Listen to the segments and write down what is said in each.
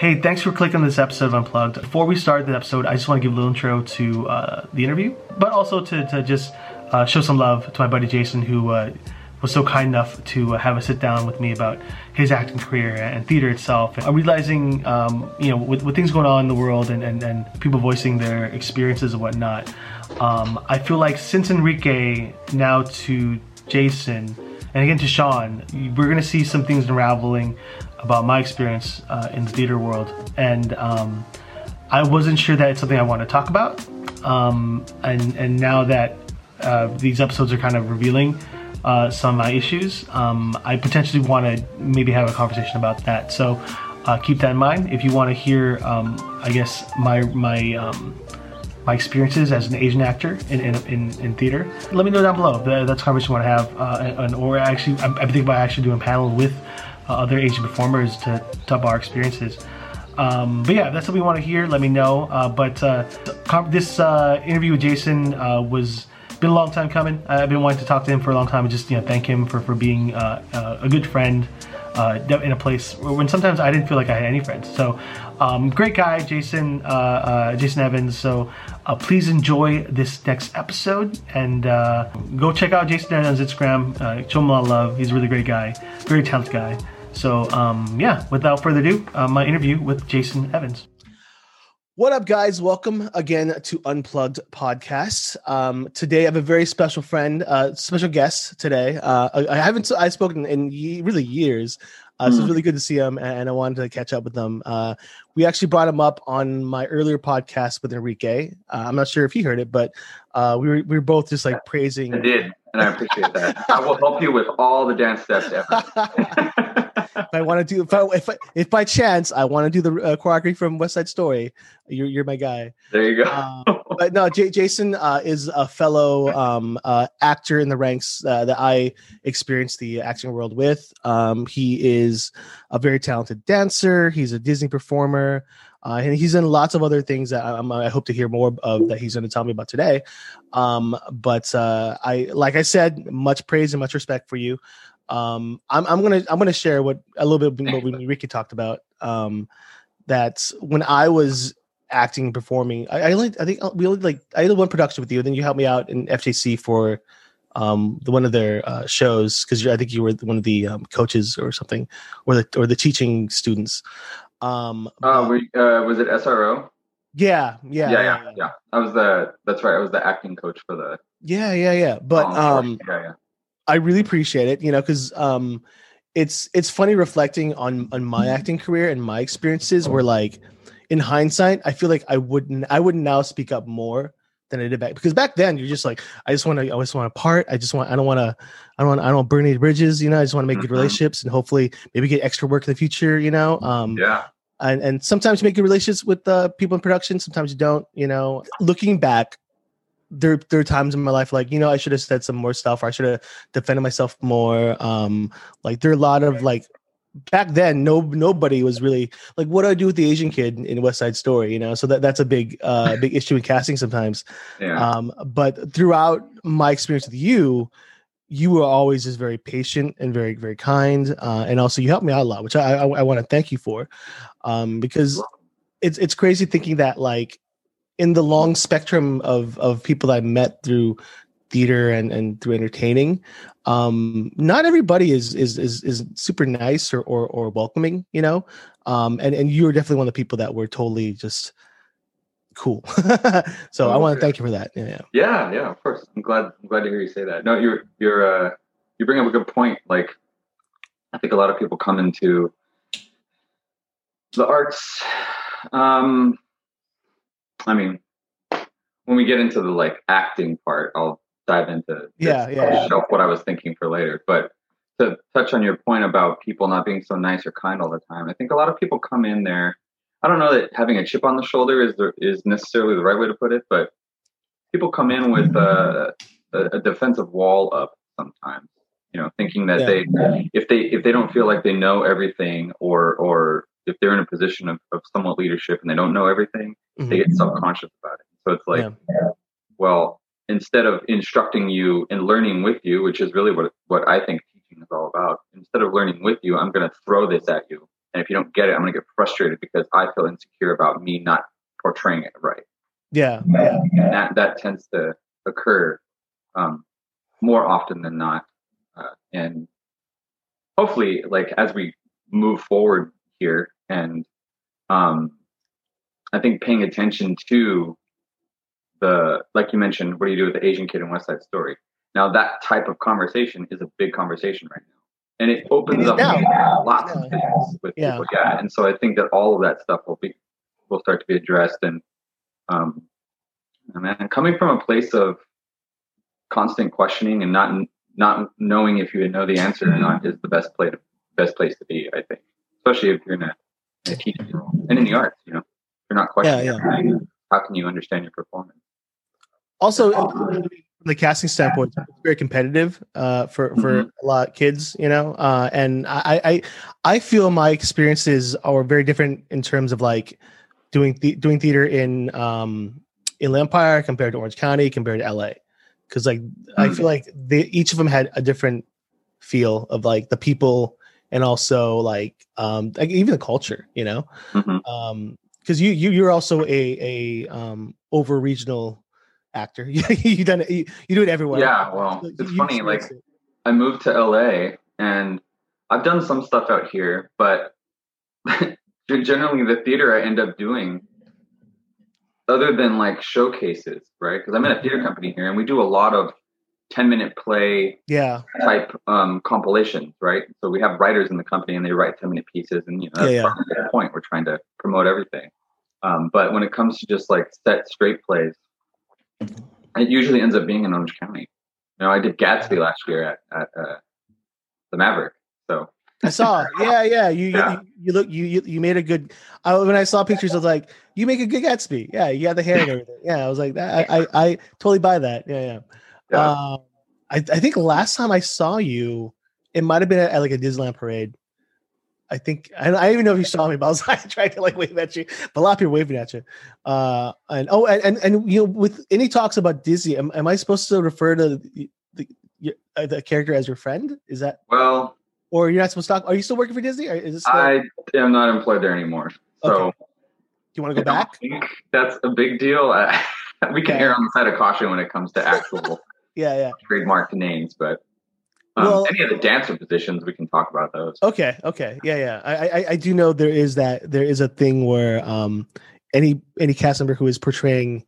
Hey, thanks for clicking on this episode of Unplugged. Before we start the episode, I just want to give a little intro to uh, the interview, but also to, to just uh, show some love to my buddy Jason, who uh, was so kind enough to have a sit down with me about his acting career and theater itself. I'm realizing, um, you know, with, with, things going on in the world and, and, and people voicing their experiences and whatnot, um, I feel like since Enrique now to Jason, and again to Sean, we're gonna see some things unraveling about my experience uh, in the theater world, and um, I wasn't sure that it's something I want to talk about. Um, and and now that uh, these episodes are kind of revealing uh, some of my issues, um, I potentially want to maybe have a conversation about that. So uh, keep that in mind. If you want to hear, um, I guess my my um, my experiences as an Asian actor in, in, in, in theater, let me know down below. That's a conversation I want to have, uh, and, or actually, I'm, I'm thinking about actually doing a panel with uh, other Asian performers to about our experiences. Um, but yeah, that's what we want to hear. Let me know. Uh, but uh, this uh, interview with Jason uh, was been a long time coming. I've been wanting to talk to him for a long time and just you know thank him for for being uh, uh, a good friend uh, in a place when sometimes I didn't feel like I had any friends. So um, great guy, Jason uh, uh, Jason Evans. So uh, please enjoy this next episode and go check out Jason Evans' Instagram. show him a lot of love. He's a really great guy, very talented guy. So um, yeah, without further ado, my interview with Jason Evans. What up, guys? Welcome again to Unplugged Podcast. Um, today, I have a very special friend, uh, special guest today. Uh, I, I, haven't I spoken in ye- really years, uh, mm. so it's hmm. really good to see him, and I wanted to catch up with him. Uh, we actually brought him up on my earlier podcast with Enrique. Uh, I'm not sure if he heard it, but uh, we were we were both just like praising. I did, and I appreciate that. I will help you with all the dance steps ever. if I want to do if I, if I, if by chance I want to do the uh, choreography from West Side Story, you're you're my guy. There you go. Uh, but no, J- Jason uh, is a fellow um, uh, actor in the ranks uh, that I experienced the acting world with. Um, he is a very talented dancer. He's a Disney performer. Uh, and he's in lots of other things that I, I, hope to hear more of that he's going to tell me about today. Um, but uh, I, like I said, much praise and much respect for you. Um, I'm, I'm gonna I'm gonna share what a little bit what we, Ricky talked about. Um, that when I was acting and performing, I, I only I think we only like I did one production with you, and then you helped me out in FJC for um the one of their uh, shows because I think you were one of the um, coaches or something, or the or the teaching students. Um, oh, we, uh, was it SRO? Yeah, yeah, yeah, yeah, yeah. I was the that's right. I was the acting coach for the. Yeah, yeah, yeah. But um, yeah, yeah. I really appreciate it, you know, because um, it's it's funny reflecting on on my acting career and my experiences. Where like, in hindsight, I feel like I wouldn't I would now speak up more than I did back because back then you're just like I just want to I just want a part I just want I don't want to I don't want I don't want burn any bridges you know I just want to make mm-hmm. good relationships and hopefully maybe get extra work in the future you know um yeah and and sometimes you make good relationships with uh, people in production sometimes you don't you know looking back there there are times in my life like you know I should have said some more stuff or I should have defended myself more. Um, like there are a lot of like back then no nobody was really like what do I do with the Asian kid in West Side Story, you know? So that that's a big uh big issue in casting sometimes. Yeah. Um, but throughout my experience with you, you were always just very patient and very very kind, uh, and also you helped me out a lot, which I I, I want to thank you for, um, because it's it's crazy thinking that like in the long spectrum of of people that I met through theater and and through entertaining um not everybody is is is, is super nice or, or or welcoming you know? Um and and you were definitely one of the people that were totally just cool. So oh, i want to thank you for that. Yeah. Yeah yeah of course. I'm glad i'm glad to hear you say that. No you're you're uh you bring up a good point. Like i think a lot of people come into the arts um I mean, when we get into the like acting part, I'll dive into yeah, yeah, yeah. what I was thinking for later. But to touch on your point about people not being so nice or kind all the time, I think a lot of people come in there. I don't know that having a chip on the shoulder is the, is necessarily the right way to put it, but people come in with a, a defensive wall up sometimes. You know, thinking that yeah. they if they if they don't feel like they know everything or or if they're in a position of, of somewhat leadership and they don't know everything, mm-hmm. they get subconscious about it. So it's like, yeah. well, instead of instructing you and learning with you, which is really what what I think teaching is all about, instead of learning with you, I'm going to throw this at you and if you don't get it, I'm going to get frustrated because I feel insecure about me not portraying it right. Yeah, yeah. And that that tends to occur um, more often than not, uh, and hopefully, like as we move forward here, and um, I think paying attention to the like you mentioned, what do you do with the Asian kid in West Side Story? Now that type of conversation is a big conversation right now and it opens up lots yeah. of things with yeah. people. Yeah, and so I think that all of that stuff will be will start to be addressed, and um, and coming from a place of constant questioning and not not knowing if you know the answer or not is the best place best place to be. I think, especially if you're in a, in a teaching role and in the arts. You know, you're not questioning. Yeah, yeah. How can you understand your performance? Also, from the casting standpoint, it's very competitive uh, for for mm-hmm. a lot of kids, you know. Uh, and I, I I feel my experiences are very different in terms of like doing th- doing theater in um, in Empire compared to Orange County compared to LA, because like mm-hmm. I feel like they each of them had a different feel of like the people and also like um like even the culture, you know. Mm-hmm. Um, because you you you're also a a um over regional actor. you done it. You, you, do it everywhere. Yeah. Well, it's you, funny. Like it. I moved to LA and I've done some stuff out here, but generally the theater I end up doing, other than like showcases, right? Because I'm in a theater company here, and we do a lot of 10 minute play yeah type um, compilations, right? So we have writers in the company and they write 10 minute pieces, and you know that's yeah, yeah. the point. We're trying to promote everything. Um, but when it comes to just like set straight plays, it usually ends up being in Orange County. You know, I did Gatsby last year at, at uh, the Maverick. So I saw, yeah, yeah. You, yeah. you, you look, you, you, you made a good. I, when I saw pictures, I was like, you make a good Gatsby. Yeah, you got the hair and everything. Yeah, I was like, I, I, I totally buy that. Yeah, yeah. Yeah. Um, I, I think last time I saw you, it might have been at, at like a Disneyland parade. I think I, I don't even know if you saw me, but I was like trying to like wave at you. But a lot of people waving at you. Uh, and oh, and, and, and you know, with any talks about Disney, am, am I supposed to refer to the, the, uh, the character as your friend? Is that well? Or you're not supposed to talk? Are you still working for Disney? Or is this still... I am not employed there anymore. So, okay. do you want to go I back? that's a big deal. We can err on the side of caution when it comes to actual, yeah, yeah, trademark names, but um, well, any of the dancer positions, we can talk about those. Okay, okay, yeah, yeah. I, I, I do know there is that there is a thing where um, any any cast member who is portraying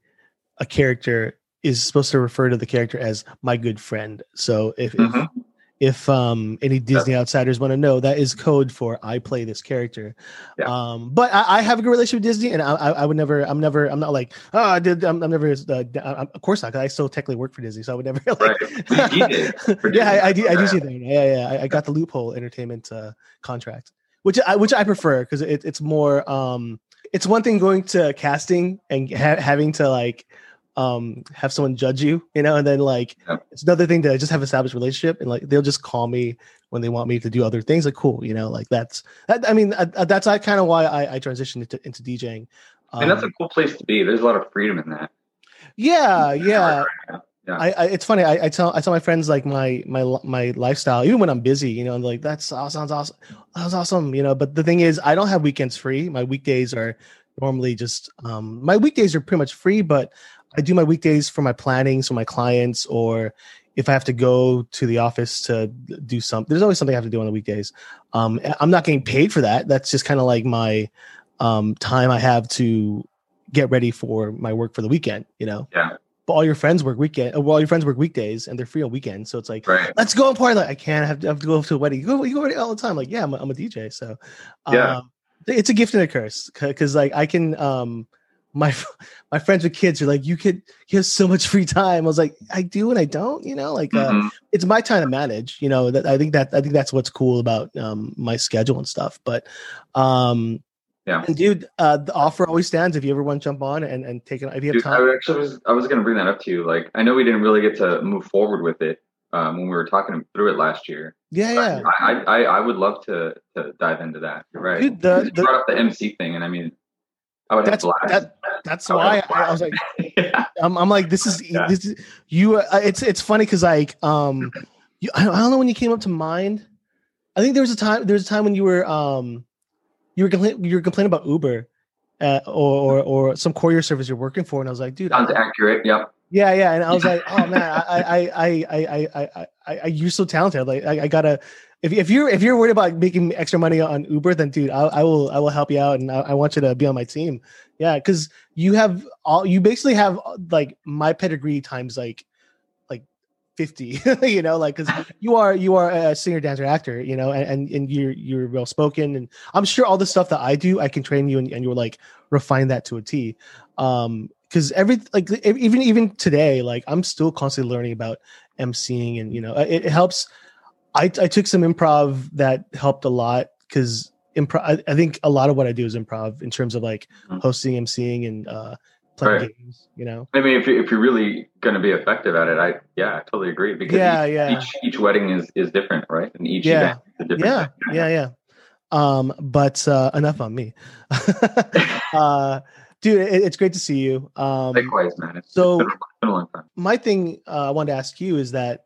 a character is supposed to refer to the character as my good friend. So if mm-hmm. if, if um any Disney outsiders want to know, that is code for I play this character. Yeah. Um, but I, I, have a good relationship with Disney, and I, I, would never, I'm never, I'm not like, oh, I did, I'm, I'm never, uh, I'm, of course not, because I still technically work for Disney, so I would never. Like, right. yeah, I, I, do, I do see that. Yeah, yeah, I, I got the loophole entertainment uh, contract, which I, which I prefer because it, it's more, um, it's one thing going to casting and ha- having to like um have someone judge you you know and then like yeah. it's another thing to just have established relationship and like they'll just call me when they want me to do other things like cool you know like that's that, i mean uh, uh that's uh, kind of why i, I transitioned into, into djing um, and that's a um, cool place to be there's a lot of freedom in that yeah yeah yeah. I, I, it's funny. I, I, tell I tell my friends like my my my lifestyle, even when I'm busy, you know, I'm like that sounds awesome. That's awesome, you know. But the thing is, I don't have weekends free. My weekdays are normally just um my weekdays are pretty much free, but I do my weekdays for my planning, so my clients, or if I have to go to the office to do something. There's always something I have to do on the weekdays. Um, I'm not getting paid for that. That's just kind of like my um, time I have to get ready for my work for the weekend. You know. Yeah. But all your friends work weekend. Well, all your friends work weekdays, and they're free on weekends. So it's like, right. let's go and party. Like I can't I have to, I have to go to a wedding. You go, you go all the time. Like yeah, I'm a, I'm a DJ. So yeah, um, it's a gift and a curse because like I can um my my friends with kids are like, you could you have so much free time. I was like, I do and I don't, you know, like uh, mm-hmm. it's my time to manage. You know, that I think that I think that's what's cool about um, my schedule and stuff. But um, yeah, and dude, uh, the offer always stands if you ever want to jump on and and take it. If you have dude, time, I actually was I was going to bring that up to you. Like, I know we didn't really get to move forward with it um, when we were talking through it last year. Yeah, yeah. I, I, I would love to to dive into that. You're right. Dude, the, you the, brought up the MC thing, and I mean, I would that's, that, that's why I, I, was like, yeah. I'm, I'm, like, this is yeah. this is you. Uh, it's it's funny because like um, you, I, don't know when you came up to mind. I think there was a time there was a time when you were um, you were compla- you were complaining about Uber, uh, or, or or some courier service you're working for, and I was like, dude, Sounds I- accurate. Yep. yeah, yeah, and I was like, oh man, I I I I I I, I, I you're so talented. Like I, I gotta. If, if you're if you're worried about making extra money on Uber, then dude, I, I will I will help you out, and I, I want you to be on my team. Yeah, because you have all you basically have like my pedigree times like like fifty. you know, like because you are you are a singer, dancer, actor. You know, and and, and you're you're well spoken, and I'm sure all the stuff that I do, I can train you, and, and you'll like refine that to a T. Um, because every like even even today, like I'm still constantly learning about emceeing, and you know, it, it helps. I I took some improv that helped a lot because improv. I, I think a lot of what I do is improv in terms of like Mhm. hosting, emceeing, and uh, playing Right. games. You know. I mean, if, you- if you're really going to be effective at it, I yeah, I totally agree. Because Yeah, each, yeah. each each wedding is is different, right? And each Yeah. event is a different. yeah thing. yeah yeah um but uh enough on me uh dude it, it's great to see you um Likewise, man. It's, so- been, a my thing uh, i wanted to ask you is that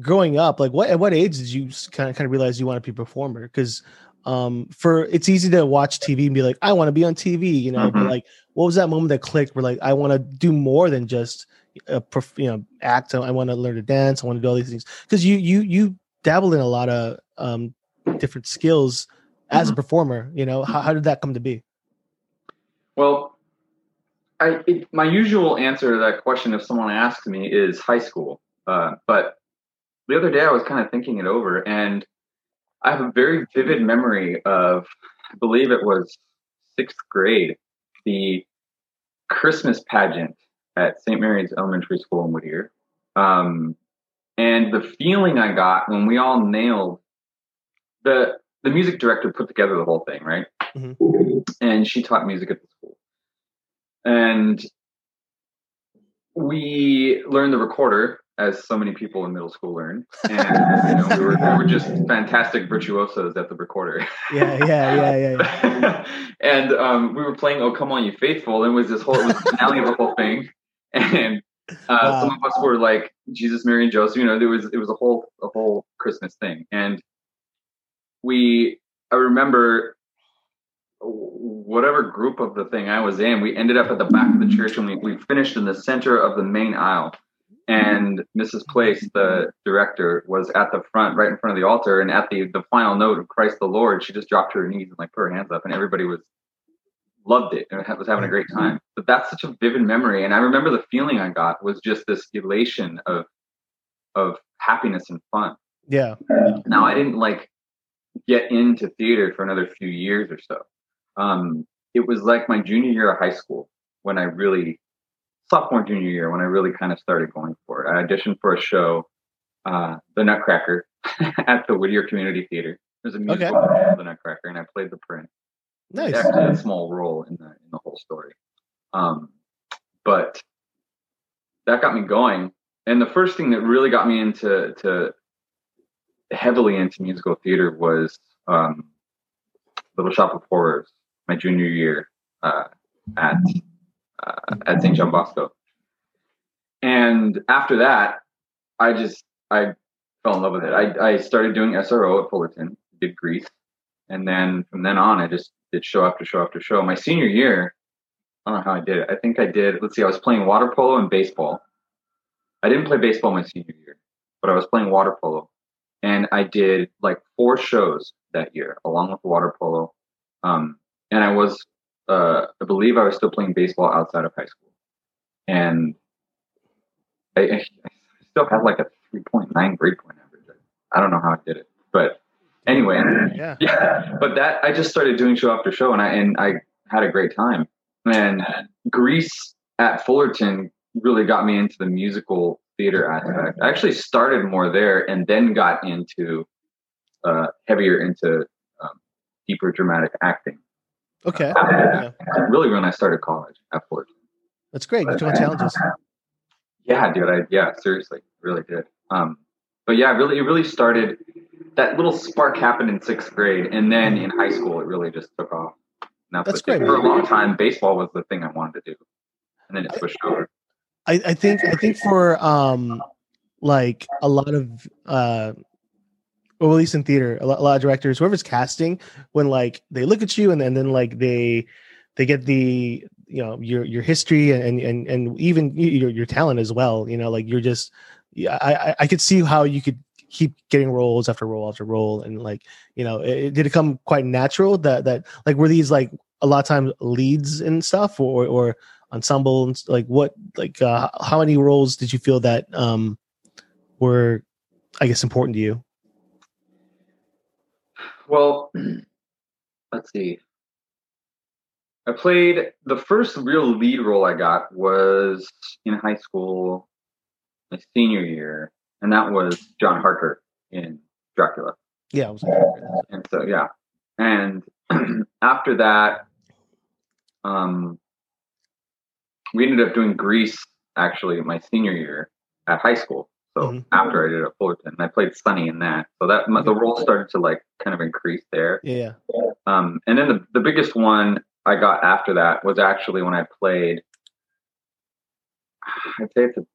growing up like what at what age did you kind of kind of realize you want to be a performer because um for it's easy to watch tv and be like i want to be on tv you know but Mhm. like what was that moment that clicked where like i want to do more than just a perf- you know act i want to learn to dance i want to do all these things because you you you dabbled in a lot of um different skills as a Mhm. performer you know how, how did that come to be Well, I it, my usual answer to that question, if someone asks me, is high school. Uh, but the other day, I was kind of thinking it over, and I have a very vivid memory of, I believe it was sixth grade, the Christmas pageant at St. Mary's Elementary School in Whittier. Um, and the feeling I got when we all nailed the the music director put together the whole thing, right? Mhm. And she taught music at the school. And we learned the recorder, as so many people in middle school learn. And you know, we were we were just fantastic virtuosos at the recorder. yeah yeah yeah yeah, yeah. and um, we were playing "Oh Come All Ye Faithful," and it was this whole it was the finale of the whole thing. And uh, Wow. some of us were like Jesus, Mary, and Joseph. You know, there was it was a whole a whole Christmas thing, and we I remember whatever group of the thing I was in, we ended up at the back of the church and we, we finished in the center of the main aisle. And Mrs. Place, the director, was at the front, right in front of the altar. And at the, the final note of Christ the Lord, she just dropped to her knees and like put her hands up, and everybody was loved it and was having a great time. But that's such a vivid memory. And I remember the feeling I got was just this elation of of happiness and fun. yeah. Now I didn't like get into theater for another few years or so. Um, it was like my junior year of high school when I really sophomore junior year when I really kind of started going for it. I auditioned for a show, uh, The Nutcracker, at the Whittier Community Theater. There's a musical called The Nutcracker, and I played the prince. Nice. Actually, a small role in the in the whole story. Um, but that got me going. And the first thing that really got me into to heavily into musical theater was um, Little Shop of Horrors, my junior year uh, at uh, at St. John Bosco. And after that, I just I fell in love with it. I, I started doing SRO at Fullerton, did Grease, and then from then on, I just did show after show after show. My senior year, I don't know how I did it. I think I did. Let's see, I was playing water polo and baseball. I didn't play baseball my senior year, but I was playing water polo, and I did like four shows that year along with water polo. Um, and I was, uh, I believe, I was still playing baseball outside of high school, and I, I still had like a 3.9 grade point average. I don't know how I did it, but anyway, Yeah. yeah. But that I just started doing show after show, and I and I had a great time. And Grease at Fullerton really got me into the musical theater aspect. I actually started more there, and then got into uh, heavier into um, deeper dramatic acting. Okay. Uh, Yeah. Really, when I started college at Fullerton. That's great. You took on challenges. Yeah, dude. I yeah, seriously, really did. Um, but yeah, really, it really started. That little spark happened in sixth grade, and then in high school, it really just took off. And That's what it did. great, For a long time, baseball was the thing I wanted to do, and then it switched over. I, I think I think for um like a lot of uh or at least in theater, a lot, a lot of directors, whoever's casting, when like they look at you and, and then like they they get the you know your your history and and and even your your talent as well. You know, like you're just I I, could see how you could keep getting roles after role after role and like you know it did it come quite natural that that like were these like a lot of times leads and stuff or or ensemble and like what like uh how many roles did you feel that um were i guess important to you Well, let's see. I played the first real lead role I got was in high school, my senior year, and that was John Harker in Dracula. yeah I was And so, yeah. And after that, um, we ended up doing Grease actually my senior year at high school. So Mhm. after I did at Fullerton, and I played Sonny in that. So that the role started to like kind of increase there. yeah Um, and then the, the biggest one I got after that was actually when I played. I'd say it's a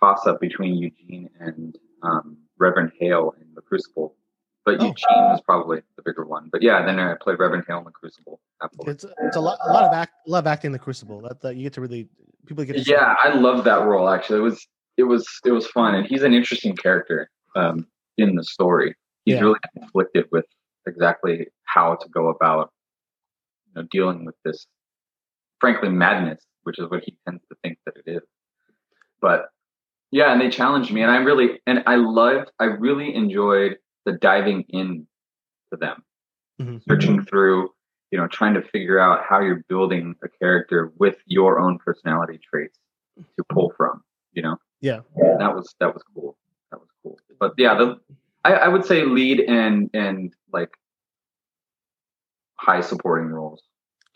toss up between Eugene and um, Reverend Hale in The Crucible, but Oh. Eugene was probably the bigger one. But yeah, then I played Reverend Hale in The Crucible. Absolutely. it's it's a lot a lot of act a of acting in the crucible that, that you get to really people get. Yeah, I love that role. Actually, it was it was it was fun, and he's an interesting character um, in the story. He's Yeah. really conflicted with exactly how to go about you know, dealing with this, frankly, madness, which is what he tends to think that it is. But yeah, and they challenged me, and I really and I loved. I really enjoyed the diving in to them, Mhm. searching through. You know, trying to figure out how you're building a character with your own personality traits to pull from. You know, yeah that was that was cool. That was cool. But yeah, the I, I would say lead and and like high supporting roles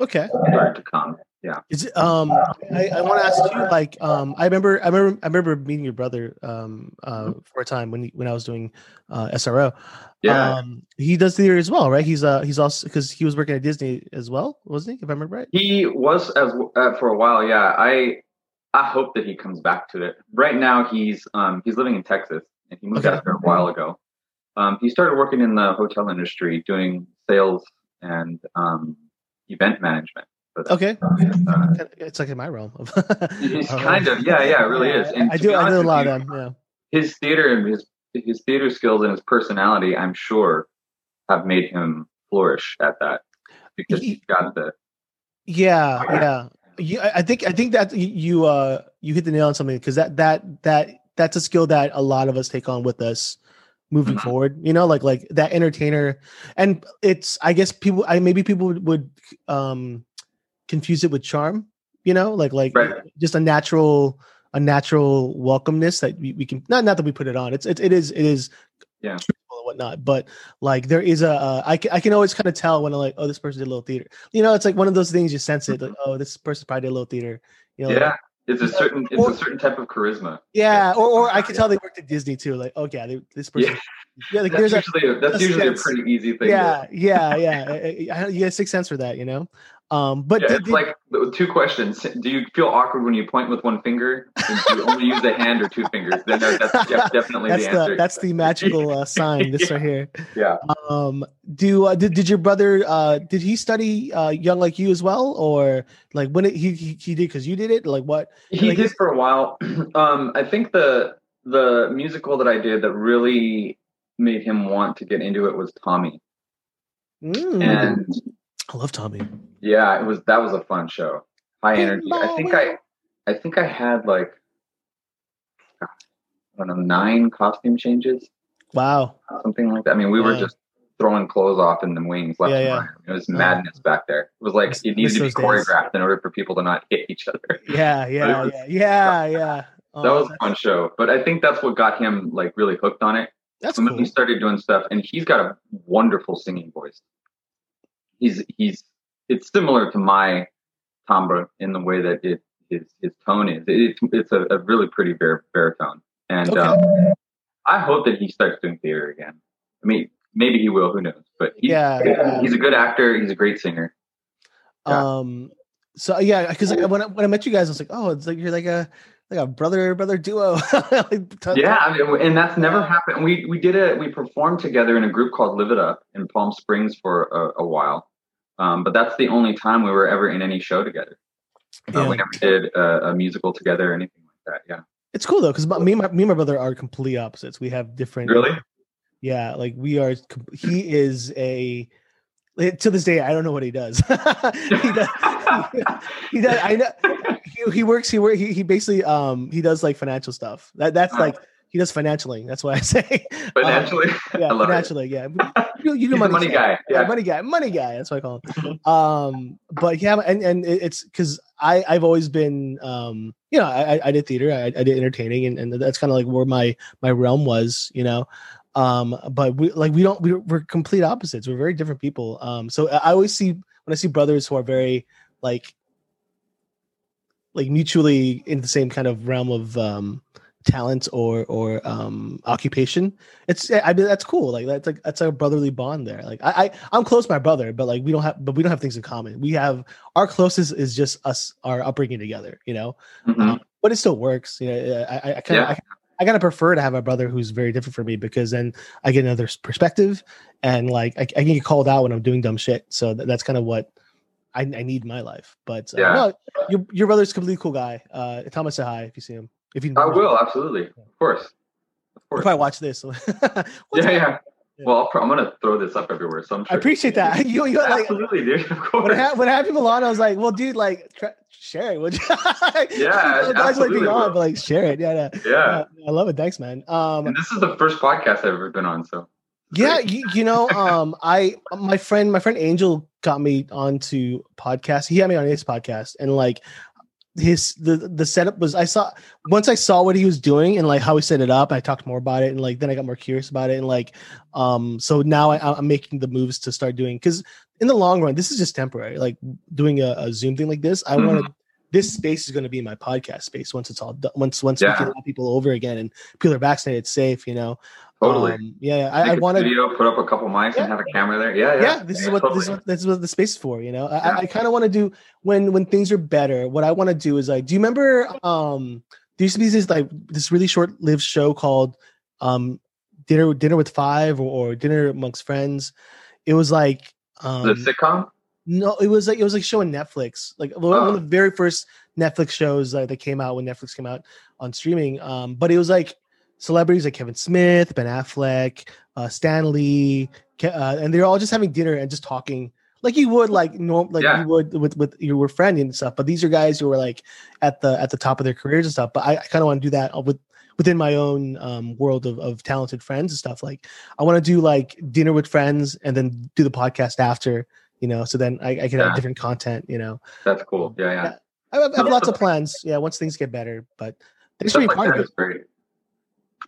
okay started to come. Yeah. Is it, um I, I want to ask you like um I remember I remember I remember meeting your brother um uh for a time when he, when I was doing uh SRO. Yeah. Um he does theater as well, right? He's uh he's also because he was working at Disney as well, wasn't he? If I remember right. He was as uh, for a while. Yeah. I I hope that he comes back to it. Right now he's um he's living in Texas and he moved Okay. out there a while ago. Um, he started working in the hotel industry doing sales and um, event management. For them. Okay. Uh, It's like in my realm. Of He's kind of yeah, yeah, it really Yeah, is. And I do be I do a lot you, of them. Yeah. His theater and his his theater skills and his personality, I'm sure, have made him flourish at that because he's got the Yeah, yeah. You, I think I think that you uh you hit the nail on something because that that that that's a skill that a lot of us take on with us moving Mhm. forward. You know, like like that entertainer, and it's I guess people I maybe people would, would um confuse it with charm. You know, like like Right. just a natural a natural welcomeness that we, we can not not that we put it on. It's it, it is it is Yeah. Whatnot, but like there is a uh, I can I can always kind of tell when I'm like oh this person did a little theater. You know, it's like one of those things you sense it like oh this person probably did a little theater. You know, like- yeah. It's a certain it's or- a certain type of charisma. yeah, or, or I could tell they worked at Disney too. Like, oh yeah, they, this person. Yeah, like That's there's usually a, that's a usually a pretty easy thing. yeah, yeah, yeah. I- I- I- You get a sixth sense for that, you know. Um, but yeah, did- it's did- like two questions. Do you feel awkward when you point with one finger? Do you only use a hand or two fingers? Then that's definitely that's the the answer. that's the magical uh, sign. This right here. yeah. Um, do uh, did did your brother uh did he study uh young like you as well, or like when it, he he he did because you did it? Like what? he Like- did for a while um i think the the musical that i did that really made him want to get into it was tommy Mm, and I love Tommy. yeah it was that was a fun show high energy i think i i think i had like i don't know nine costume changes Wow. something like that i mean we were just throwing clothes off in the wings left Yeah, and yeah. right it was Oh. madness back there it was like it needed to be miss those days. choreographed in order for people to not hit each other Yeah, yeah, was- yeah, yeah, yeah. that Oh, was a fun show but i think that's what got him like really hooked on it that's when cool. he started doing stuff and he's got a wonderful singing voice he's he's it's similar to my timbre in the way that it his his tone is it, it's a, a really pretty bar- baritone and Okay. um, i hope that he starts doing theater again i mean maybe he will who knows but he's, Yeah, yeah. he's a good actor he's a great singer Yeah. Um. So yeah, because like, when I, when I met you guys, I was like, oh, it's like you're like a like a brother brother duo. like, t- Yeah, I mean, and that's never happened. We we did a we performed together in a group called Live It Up in Palm Springs for a, a while, um, but that's the only time we were ever in any show together. Uh, we never did a, a musical together or anything like that. Yeah, It's cool though, because me, and my, me and my brother are complete opposites. We have different. really? Yeah, like we are. He is a. To this day, I don't know what he does. he does. He does. I know. He, he works. He work. He, he basically um he does like financial stuff. That that's like he does financially. That's what I say. Financially, Yeah, I love it. financially. Yeah, you, you do money, money guy. Yeah, Yeah, money guy, money guy. That's what I call him. um, but yeah, and and it's because I I've always been um you know I I- did theater, I, I did entertaining, and, and that's kind of like where my my realm was, you know. Um, but we like we don't we're, we're complete opposites. We're very different people. Um, so I I always see when I see brothers who are very like like mutually in the same kind of realm of um talent or or um occupation it's i mean that's cool like that's like that's a brotherly bond there like i, I i'm close to my brother but like we don't have but we don't have things in common we have our closest is just us our upbringing together you know Mhm. um, but it still works you know i i, kind of. I, kind of prefer to have a brother who's very different from me because then I get another perspective, and like I, I can get called out when I'm doing dumb shit. So th- that's kind of what I, I need in my life. But uh, Yeah. no, your your brother's a completely cool guy. Uh, I say hi if you see him. If you I will absolutely, of course, of course. if I watch this. Yeah, yeah. Well, I'll, I'm gonna throw this up everywhere. So I'm I sure. appreciate that. You, you like Absolutely, dude. Of course. when I had when I had people on, I was like, well, dude, like tra- share it. Would you? Yeah, guys like being on, bro. but like share it. Yeah, yeah. yeah. Yeah, I love it. Thanks, man. Um, And this is the first podcast I've ever been on. So Yeah, you, you know, um, I my friend, my friend Angel got me onto podcast. He had me on his podcast, and like his the the setup was I saw once I saw what he was doing and like how he set it up. I talked more about it, and like then I got more curious about it, and like um, so now I, I'm making the moves to start doing because in the long run, this is just temporary. Like doing a, a Zoom thing like this, I want to. This space is going to be my podcast space once it's all done. Once once we Yeah. can have people over again and people are vaccinated, safe. You know, totally. Um, yeah, yeah. I, Make I a want to Video, put up a couple mics Yeah. and have a camera there. Yeah, yeah. yeah, this is what this is what this is what the space is for. You know, I, Yeah. I, I kind of want to do when when things are better. What I want to do is like, do you remember? Um, there used to be this like this really short lived show called um, dinner dinner with five or, or dinner amongst friends. It was like um, the sitcom. no, it was like it was like a show on Netflix, like one Oh. of the very first Netflix shows uh, that came out when Netflix came out on streaming. Um, but it was like celebrities like Kevin Smith, Ben Affleck, uh, Stan Lee, uh, and they're all just having dinner and just talking like you would like norm like Yeah. you would with with your friend and stuff. But these are guys who are like at the at the top of their careers and stuff. But I, I kind of want to do that with within my own um, world of, of talented friends and stuff. Like I want to do like dinner with friends and then do the podcast after you know so then i, I can Yeah. have different content you know That's cool. Yeah, yeah. i have, I have lots of plans yeah once things get better but thanks for Stuff being like part of it great.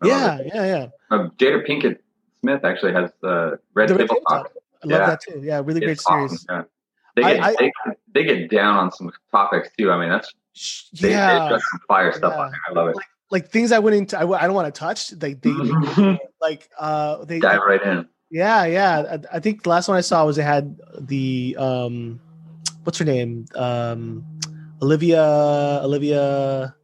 I yeah yeah yeah Uh, Jada Pinkett Smith actually has uh, Red The Red Table Talk. I love that too yeah really great It's awesome, series yeah. They get I- they, they get down on some topics too. I mean, that's they, they yeah just some fire stuff Yeah. on there. I love it. like things i wouldn't I don't want to touch like they Mhm. like uh they Dive right in. yeah yeah I, I think the last one i saw was they had the um what's her name um olivia olivia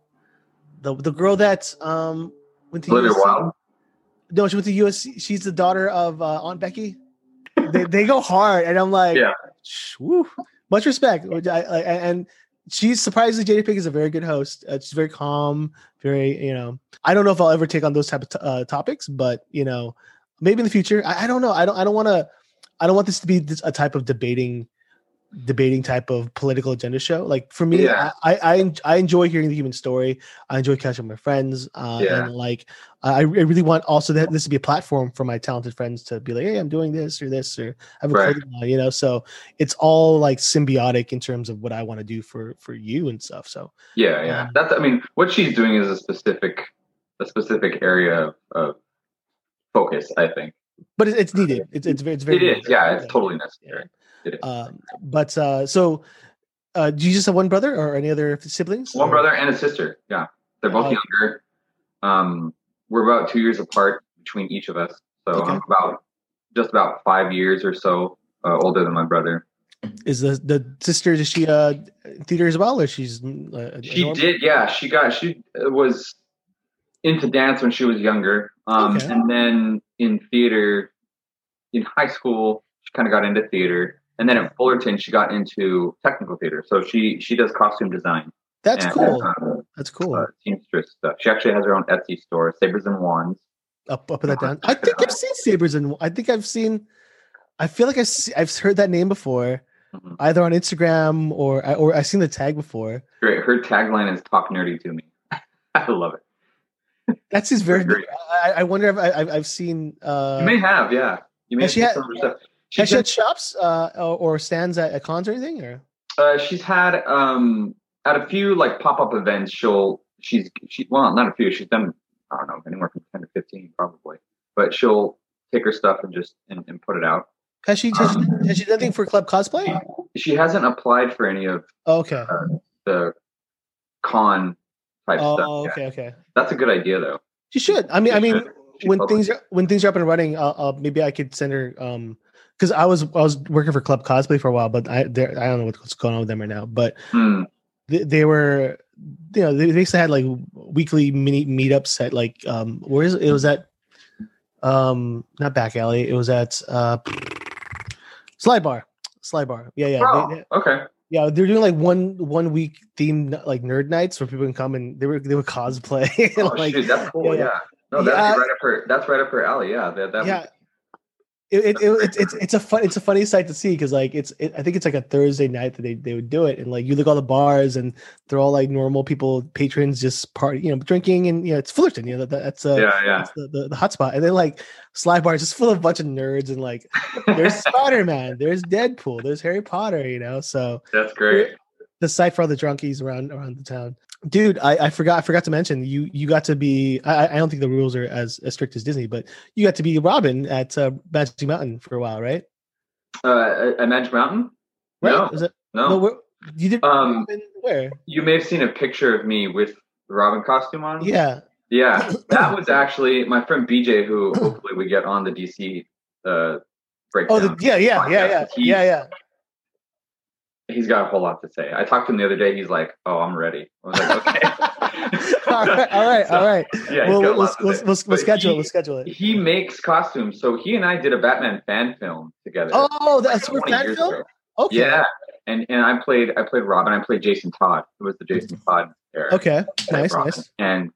the the girl that um went to Olivia USC. Wilde. No, she went to USC. She's the daughter of uh, Aunt Becky. They, they go hard, and I'm like, Yeah. "Shh, woo. much respect. I, I, and she's surprisingly Jada Pinkett is a very good host. Uh, she's very calm, very you know. I don't know if I'll ever take on those type of t- uh, topics, but you know, maybe in the future. I, I don't know. I don't. I don't want to. I don't want this to be this, a type of debating debating type of political agenda show like for me Yeah. I, I I enjoy hearing the human story i enjoy catching my friends uh Yeah. and like I, I really want also that this to be a platform for my talented friends to be like, hey, I'm doing this or this or I have a Right. you know. So it's all like symbiotic in terms of what I want to do for for you and stuff. So Yeah, yeah. Um, That's I mean, what she's doing is a specific a specific area of, of focus, I think. but it's needed. It's it's very it's very It is, yeah, it's totally necessary. Is. Um, but uh, so uh, do you just have one brother or any other siblings? One Or- brother and a sister. Yeah. They're both Oh. younger. Um, we're about two years apart between each of us. So Okay. I'm about just about five years or so uh, older than my brother. is the the sister is she uh in theater as well or she's uh, She did, yeah. She got she was into dance when she was younger, um, Okay. and then in theater in high school she kind of got into theater, and then at Fullerton she got into technical theater. So she she does costume design. That's and, cool. uh, That's cool. uh, seamstress stuff. She actually has her own Etsy store, Sabers and Wands. up up and that down. I think I've seen sabers and I think I've seen. I feel like I've I've heard that name before, Mhm. either on Instagram or I- or I've seen the tag before. Great. Her tagline is "Talk nerdy to me." I love it. That's his very. I, I wonder if I, I've, I've seen. Uh, You may have, yeah. You may have she had- some of her stuff. has She's, she had shops uh, or, stands at, at cons or anything? Or uh, she's had um at a few like pop up events. She'll she's she well not a few. She's done I don't know anywhere from ten to fifteen probably. But she'll take her stuff and just and, and put it out. has she has, she has she done anything for club cosplay? She hasn't applied for any of Oh, okay. the con type Oh, stuff. yet. okay, okay. That's a good idea though. She should. I mean, She I mean. When things are when things are up and running, uh, uh, maybe I could send her. Um, because I was I was working for Club Cosplay for a while, but I I don't know what's going on with them right now. But Hmm. they, they were, you know, they basically had like weekly mini meetups at like um, where is it? It was at, um, not back alley. It was at uh, Slide Bar. Slide Bar. Yeah, yeah, Oh, they- they- okay. yeah. They're doing like one one week themed like nerd nights where people can come and they were they would cosplay. Oh, like, shoot, that's cool. yeah, Yeah. yeah. No, that'd Yeah. right up her. That's right up her alley. Yeah. That, that yeah. It, it, it, it's it's a fun it's a funny sight to see because like it's it, I think it's like a Thursday night that they, they would do it and like you look at all the bars and they're all like normal people patrons just party you know drinking and you know it's Fullerton you know that, that's uh yeah, yeah. that's the, the, the hot spot and then like slide bar is just full of a bunch of nerds and like there's Spider Man there's Deadpool there's Harry Potter you know so That's great. the site for all the drunkies around around the town. Dude, I, I forgot I forgot to mention you you got to be I, I don't think the rules are as, as strict as Disney, but you got to be Robin at uh, Magic Mountain for a while, right? Uh, at Magic Mountain? Right? No, it, no. no, where, you did Um, Robin where? You may have seen a picture of me with the Robin costume on. Yeah. Yeah, that was actually my friend BJ, who hopefully we get on the DC uh, Oh, the, yeah, yeah, yeah, yeah. He- yeah, yeah. He's got a whole lot to say. I talked to him the other day. He's like, "Oh, I'm ready." I was like, "Okay." all right, all right, So, all right. Yeah, We'll, got a we'll, lot to we'll, we'll, we'll schedule it. he- We'll schedule it. He makes costumes, so he and I did a Batman fan film together. Oh, that's like for fan film. ago. Okay. Yeah, and and I played I played Robin. I played Jason Todd. It was the Jason Todd era. Okay. Nice, nice. And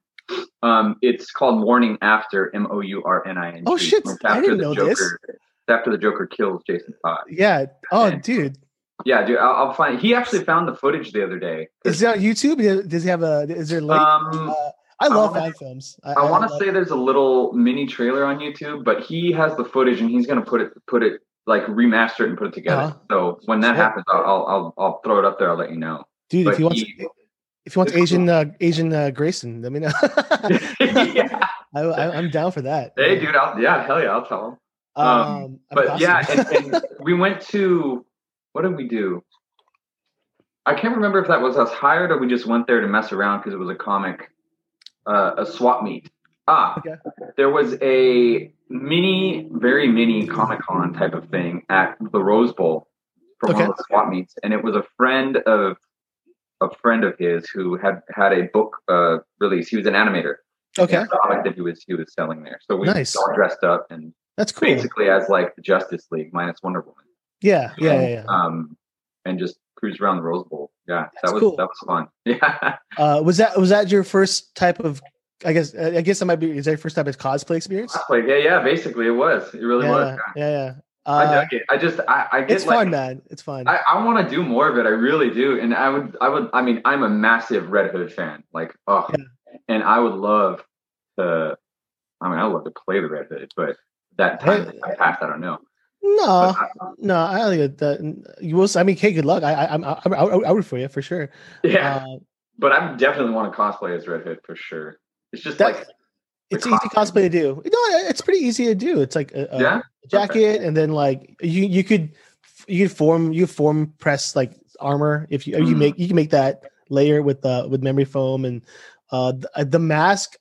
um, it's called Mourning After M O U R N I N. Oh, shit. I after didn't the know Joker, this. After the Joker kills Jason Todd. Yeah. Oh, And- dude. Yeah, dude. I'll, I'll find. He actually found the footage the other day. Is it on YouTube? Does he have a? Is there a link? Um, uh, I love fan films. I, I want to say there's a little mini trailer on YouTube, but he has the footage and he's gonna put it put it like remaster it and put it together. Uh-huh. So when that happens, I'll, I'll I'll I'll throw it up there. I'll let you know. dude. but If he wants, he- if wants it's Asian uh, Asian uh, Grayson, let me know. yeah. I, I, I'm down for that. Hey, dude. I'll, yeah, hell yeah, I'll tell him. Um, Um, but awesome. yeah, and, and we went to what did we do? I can't remember if that was us hired or we just went there to mess around because it was a comic, uh, a swap meet. Ah, Okay. there was a mini, very mini Comic Con type of thing at the Rose Bowl for one of the swap meets, and it was a friend of a friend of his who had had a book uh, release. He was an animator. okay, The comic that he was he was selling there. So we Nice. all dressed up and that's cool. basically as like the Justice League minus Wonder Woman. Yeah, yeah, yeah. yeah. Um, and just cruise around the Rose Bowl. Yeah, That's that was cool. that was fun. Yeah, Uh, was that was that your first type of? I guess I guess that might be. Is that your first type of cosplay experience? like yeah, yeah. Basically, it was. It really yeah, was. yeah, yeah. I Uh, dug it. I just I, I get it's like fun, man. It's fun. I, I want to do more of it. I really do. And I would I would I mean I'm a massive Red Hood fan. Like oh, and I would love to. I mean I would love to play the Red Hood, but that time. I passed. I don't know. No, I- no. I don't think that. You will. I mean, hey, good luck. I, I, I'm, I'm, I would for you for sure. yeah, Uh, but I definitely want to cosplay as Red Hood for sure. It's just That- like it's easy cosplay to do. No, it's pretty easy to do. It's like a, a Yeah? jacket, and then like you you could you could form you form press like armor if you you Mm. make you can make that layer with uh with memory foam and uh the, the mask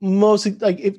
mostly like if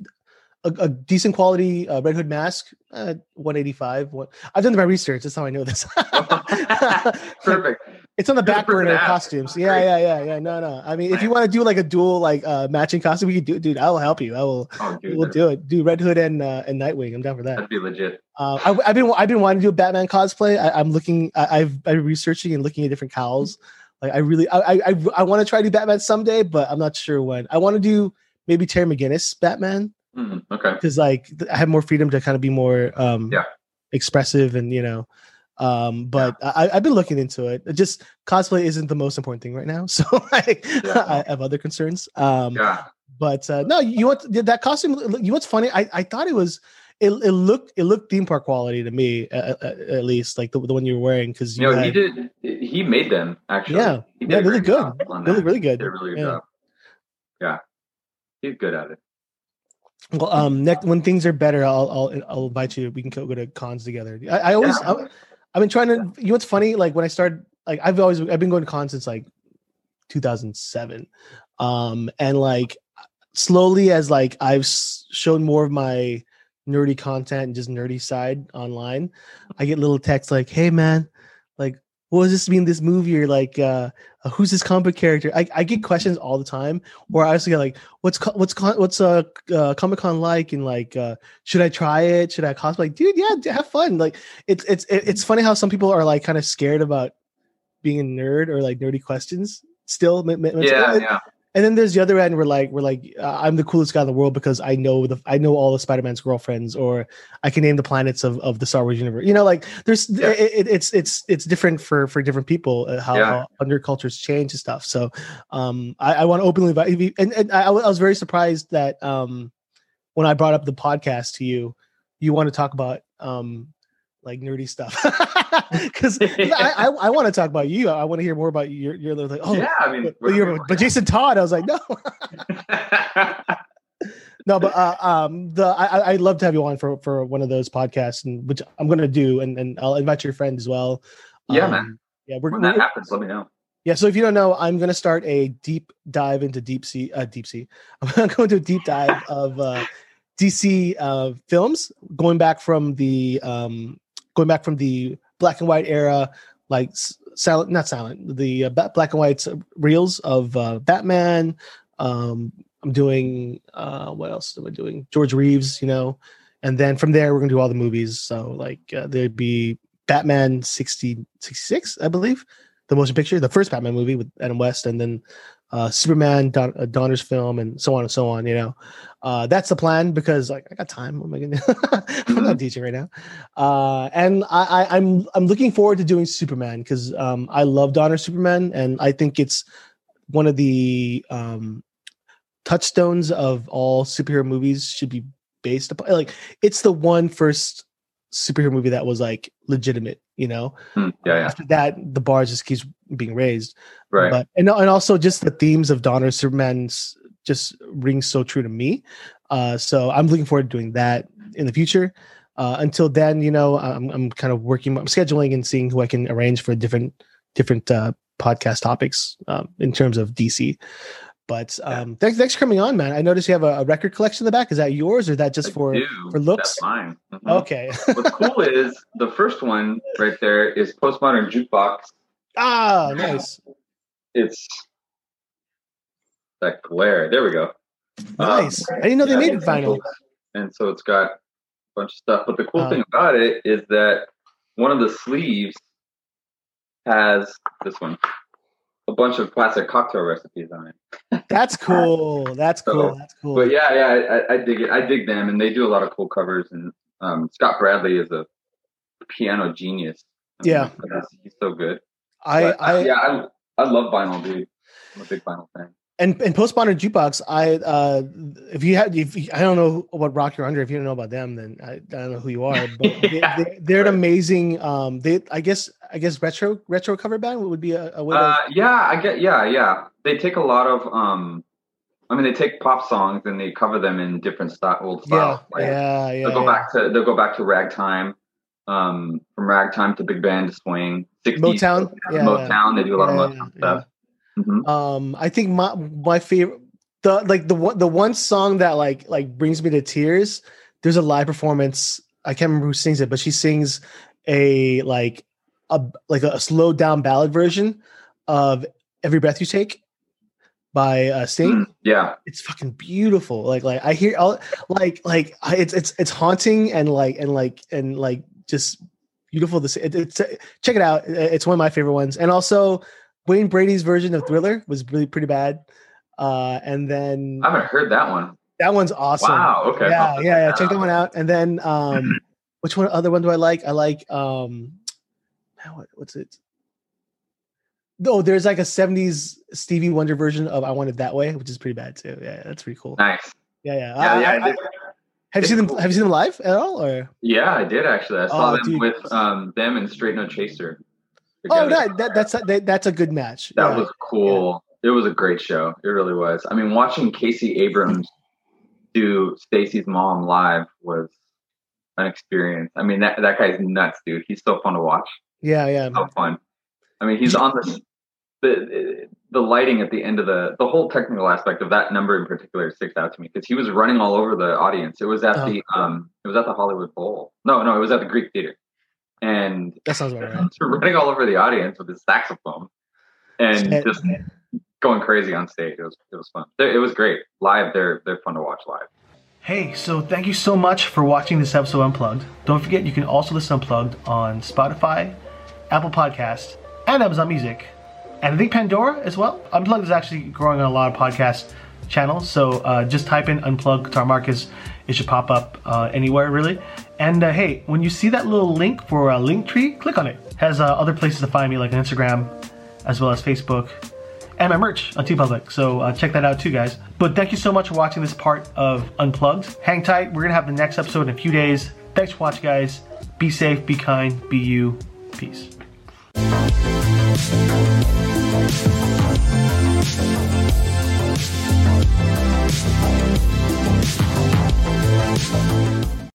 a, a decent quality uh, Red Hood mask, uh, 185. What I've done my research. That's how I know this. Perfect. It's on the You're back burner costumes. Yeah, yeah, yeah, yeah. No, no. I mean, if you want to do like a dual like uh matching costume, we could do, dude. I will help you. I will. Oh, dude, We'll do it. Do Red Hood and uh, and Nightwing. I'm down for that. that'd be legit. Uh, I, I've been I've been wanting to do a Batman cosplay. I, I'm looking. I, I've been researching and looking at different cowls. Like I really, I I I, I want to try to do Batman someday, but I'm not sure when. I want to do maybe Terry McGinnis Batman Hmm, okay. because like I have more freedom to kind of be more um Yeah. expressive and you know. Um, but I, I've been looking into it. It Just cosplay isn't the most important thing right now, so I, Yeah. I have other concerns. Um, Yeah. but uh, no, you want that costume? You know what's funny? I, I thought it was it, it looked it looked theme park quality to me at, at, at least like the, the one you were wearing because You you know, he did. He made them actually. Yeah. Yeah, really great good. job on really that. really He good. a really good Yeah. Yeah, he's good at it. Well, um, next when things are better, I'll I'll I'll invite you. We can go, go to cons together. I, I always Yeah. I, I've been trying to. You know what's funny? Like when I started, like I've always I've been going to cons since like 2007, um, and like slowly as like I've shown more of my nerdy content and just nerdy side online, I get little texts like, "Hey man, like what does this mean? This movie or like uh, uh, who's this comic character?" I, I get questions all the time, or I also get like, "What's co- what's con- what's uh, uh Comic Con like?" And like, uh, should I try it? Should I cosplay? Like, dude, yeah, have fun. Like, it's it's it's funny how some people are like kind of scared about being a nerd or like nerdy questions. Still, Yeah, yeah, and then there's the other end where like we're like uh, I'm the coolest guy in the world because I know the I know all the Spider-Man's girlfriends or I can name the planets of, of the Star Wars universe. You know, like there's Yeah. it, it- it's it's it's different for for different people uh, how, Yeah. how under cultures change and stuff. So um I, I want to openly invite you and, and I, I was very surprised that um when I brought up the podcast to you, you want to talk about um like nerdy stuff because I, I, I want to talk about you. I want to hear more about your your like oh yeah. I mean, but, we're- you're- but Jason Todd, I was like, no, no, but uh, um, the I, I- I'd love to have you on for for one of those podcasts, and which I'm gonna do, and and I'll invite your friend as well. Yeah, Um, man. Yeah, we're, when that we're- happens, let me know. yeah. So if you don't know, I'm gonna start a deep dive into deep sea, uh, deep sea. I'm gonna go into a deep dive of uh, DC uh, films, going back from the um, going back from the black and white era, like silent, not silent, the uh, black and white reels of uh, Batman. Um, I'm doing uh, what else am I doing? George Reeves, you know, and then from there we're gonna do all the movies. So like uh, there'd be Batman 60, 66, I believe, the motion picture, the first Batman movie with Adam West, and then uh, Superman, Don, uh, Donner's film, and so on and so on. You know, uh, that's the plan because like I got time. What am I gonna? I'm not teaching right now, uh, and I, I, I'm I'm looking forward to doing Superman because um, I love Donner Superman, and I think it's one of the um, touchstones of all superhero movies should be based upon. Like it's the one first superhero movie that was like legitimate. You know, Hmm, yeah, yeah, after that the bar just keeps being raised right. but and, and also just the themes of Donner Superman's just rings so true to me. Uh, so I'm looking forward to doing that in the future. Uh, until then, you know, I'm I'm kind of working, I'm scheduling and seeing who I can arrange for different different uh, podcast topics um, in terms of DC. But um, thanks, thanks for coming on, man. I noticed you have a, a record collection in the back. Is that yours, or is that just I for? do. for looks? That's mine. Mhm. Okay. What's cool is the first one right there is Postmodern Jukebox. ah, nice, It's that glare. There we go. nice. Um, I didn't know they yeah, made it it's vinyl. And so it's got a bunch of stuff. But the cool Uh, thing about it is that one of the sleeves has this one, a bunch of classic cocktail recipes on it. That's cool. That's So, cool. That's cool. But yeah, yeah, I, I dig it. I dig them, and they do a lot of cool covers. And um, Scott Bradlee is a piano genius. I Yeah. he's, he's so good. I, But, I, yeah, I, I love vinyl, dude. I'm a big vinyl fan. And and postmodern jukebox i uh if you have if you, i don't know what rock you're under if you don't know about them then i, I don't know who you are but Yeah, they, they, are an amazing um they i guess i guess retro retro cover band would be a, a way Uh, to, yeah, I get. Yeah, yeah. They take a lot of. um I mean, they take pop songs and they cover them in different style, old yeah styles. Like, yeah yeah, They'll go yeah. back to. They'll go back to ragtime. Um, from ragtime to big band to swing. 60s, Motown? Yeah, Motown. They do a lot Yeah, of yeah, Motown stuff. Mhm. um i think my my favorite the like the one the one song that like like brings me to tears. There's a live performance. I can't remember who sings it, but she sings a like a like a slowed down ballad version of "Every Breath You Take" by uh, Sting. Mm, yeah, It's fucking beautiful. Like like I hear all like like it's it's it's haunting and like and like and like just beautiful. This it, it's check it out. It's one of my favorite ones. And also Wayne Brady's version of Thriller was really pretty bad. Uh, and then I haven't heard that one. that one's awesome. Wow. Okay. Yeah, yeah, yeah. Check that one out. And then um which one other one do I like? I like um what, what's it? Oh, there's like a 70s Stevie Wonder version of I Want It That Way, which is pretty bad too. Yeah, that's pretty cool. Nice. Yeah, yeah. Yeah, I- yeah, I- I have you seen them have you seen them live at all? Or yeah, I did actually. I saw Oh, them dude. with um them and Straight No Chaser. Oh, that, that that's a, that, that's a good match. That Yeah. was cool. It was a great show. It really was. I mean, watching Casey Abrams do Stacy's mom live was an experience. I mean, that that guy's nuts, dude. He's so fun to watch. yeah, yeah. So fun. I mean, he's on this the the lighting at the end of the the whole technical aspect of that number in particular sticks out to me because he was running all over the audience. It was at Oh. the um it was at the Hollywood Bowl. No, no, it was at the Greek Theater. And That sounds about right. running all over the audience with his saxophone and Shit. just going crazy on stage. It was it was fun. It was great. Live, they're they're fun to watch live. Hey, so thank you so much for watching this episode of Unplugged. Don't forget you can also listen Unplugged on Spotify, Apple Podcasts, and Amazon Music. And I think Pandora as well. Unplugged is actually growing on a lot of podcast channels, so uh, just type in Unplugged Guitar Marcus. It should pop up uh, anywhere really. And uh, hey, when you see that little link for a uh, link tree, click on it. it has uh, other places to find me like on Instagram, as well as Facebook, and my merch on TeePublic. So uh, check that out too, guys. But thank you so much for watching this part of Unplugged. Hang tight. We're gonna have the next episode in a few days. Thanks for watching, guys. Be safe. Be kind. Be you. Peace.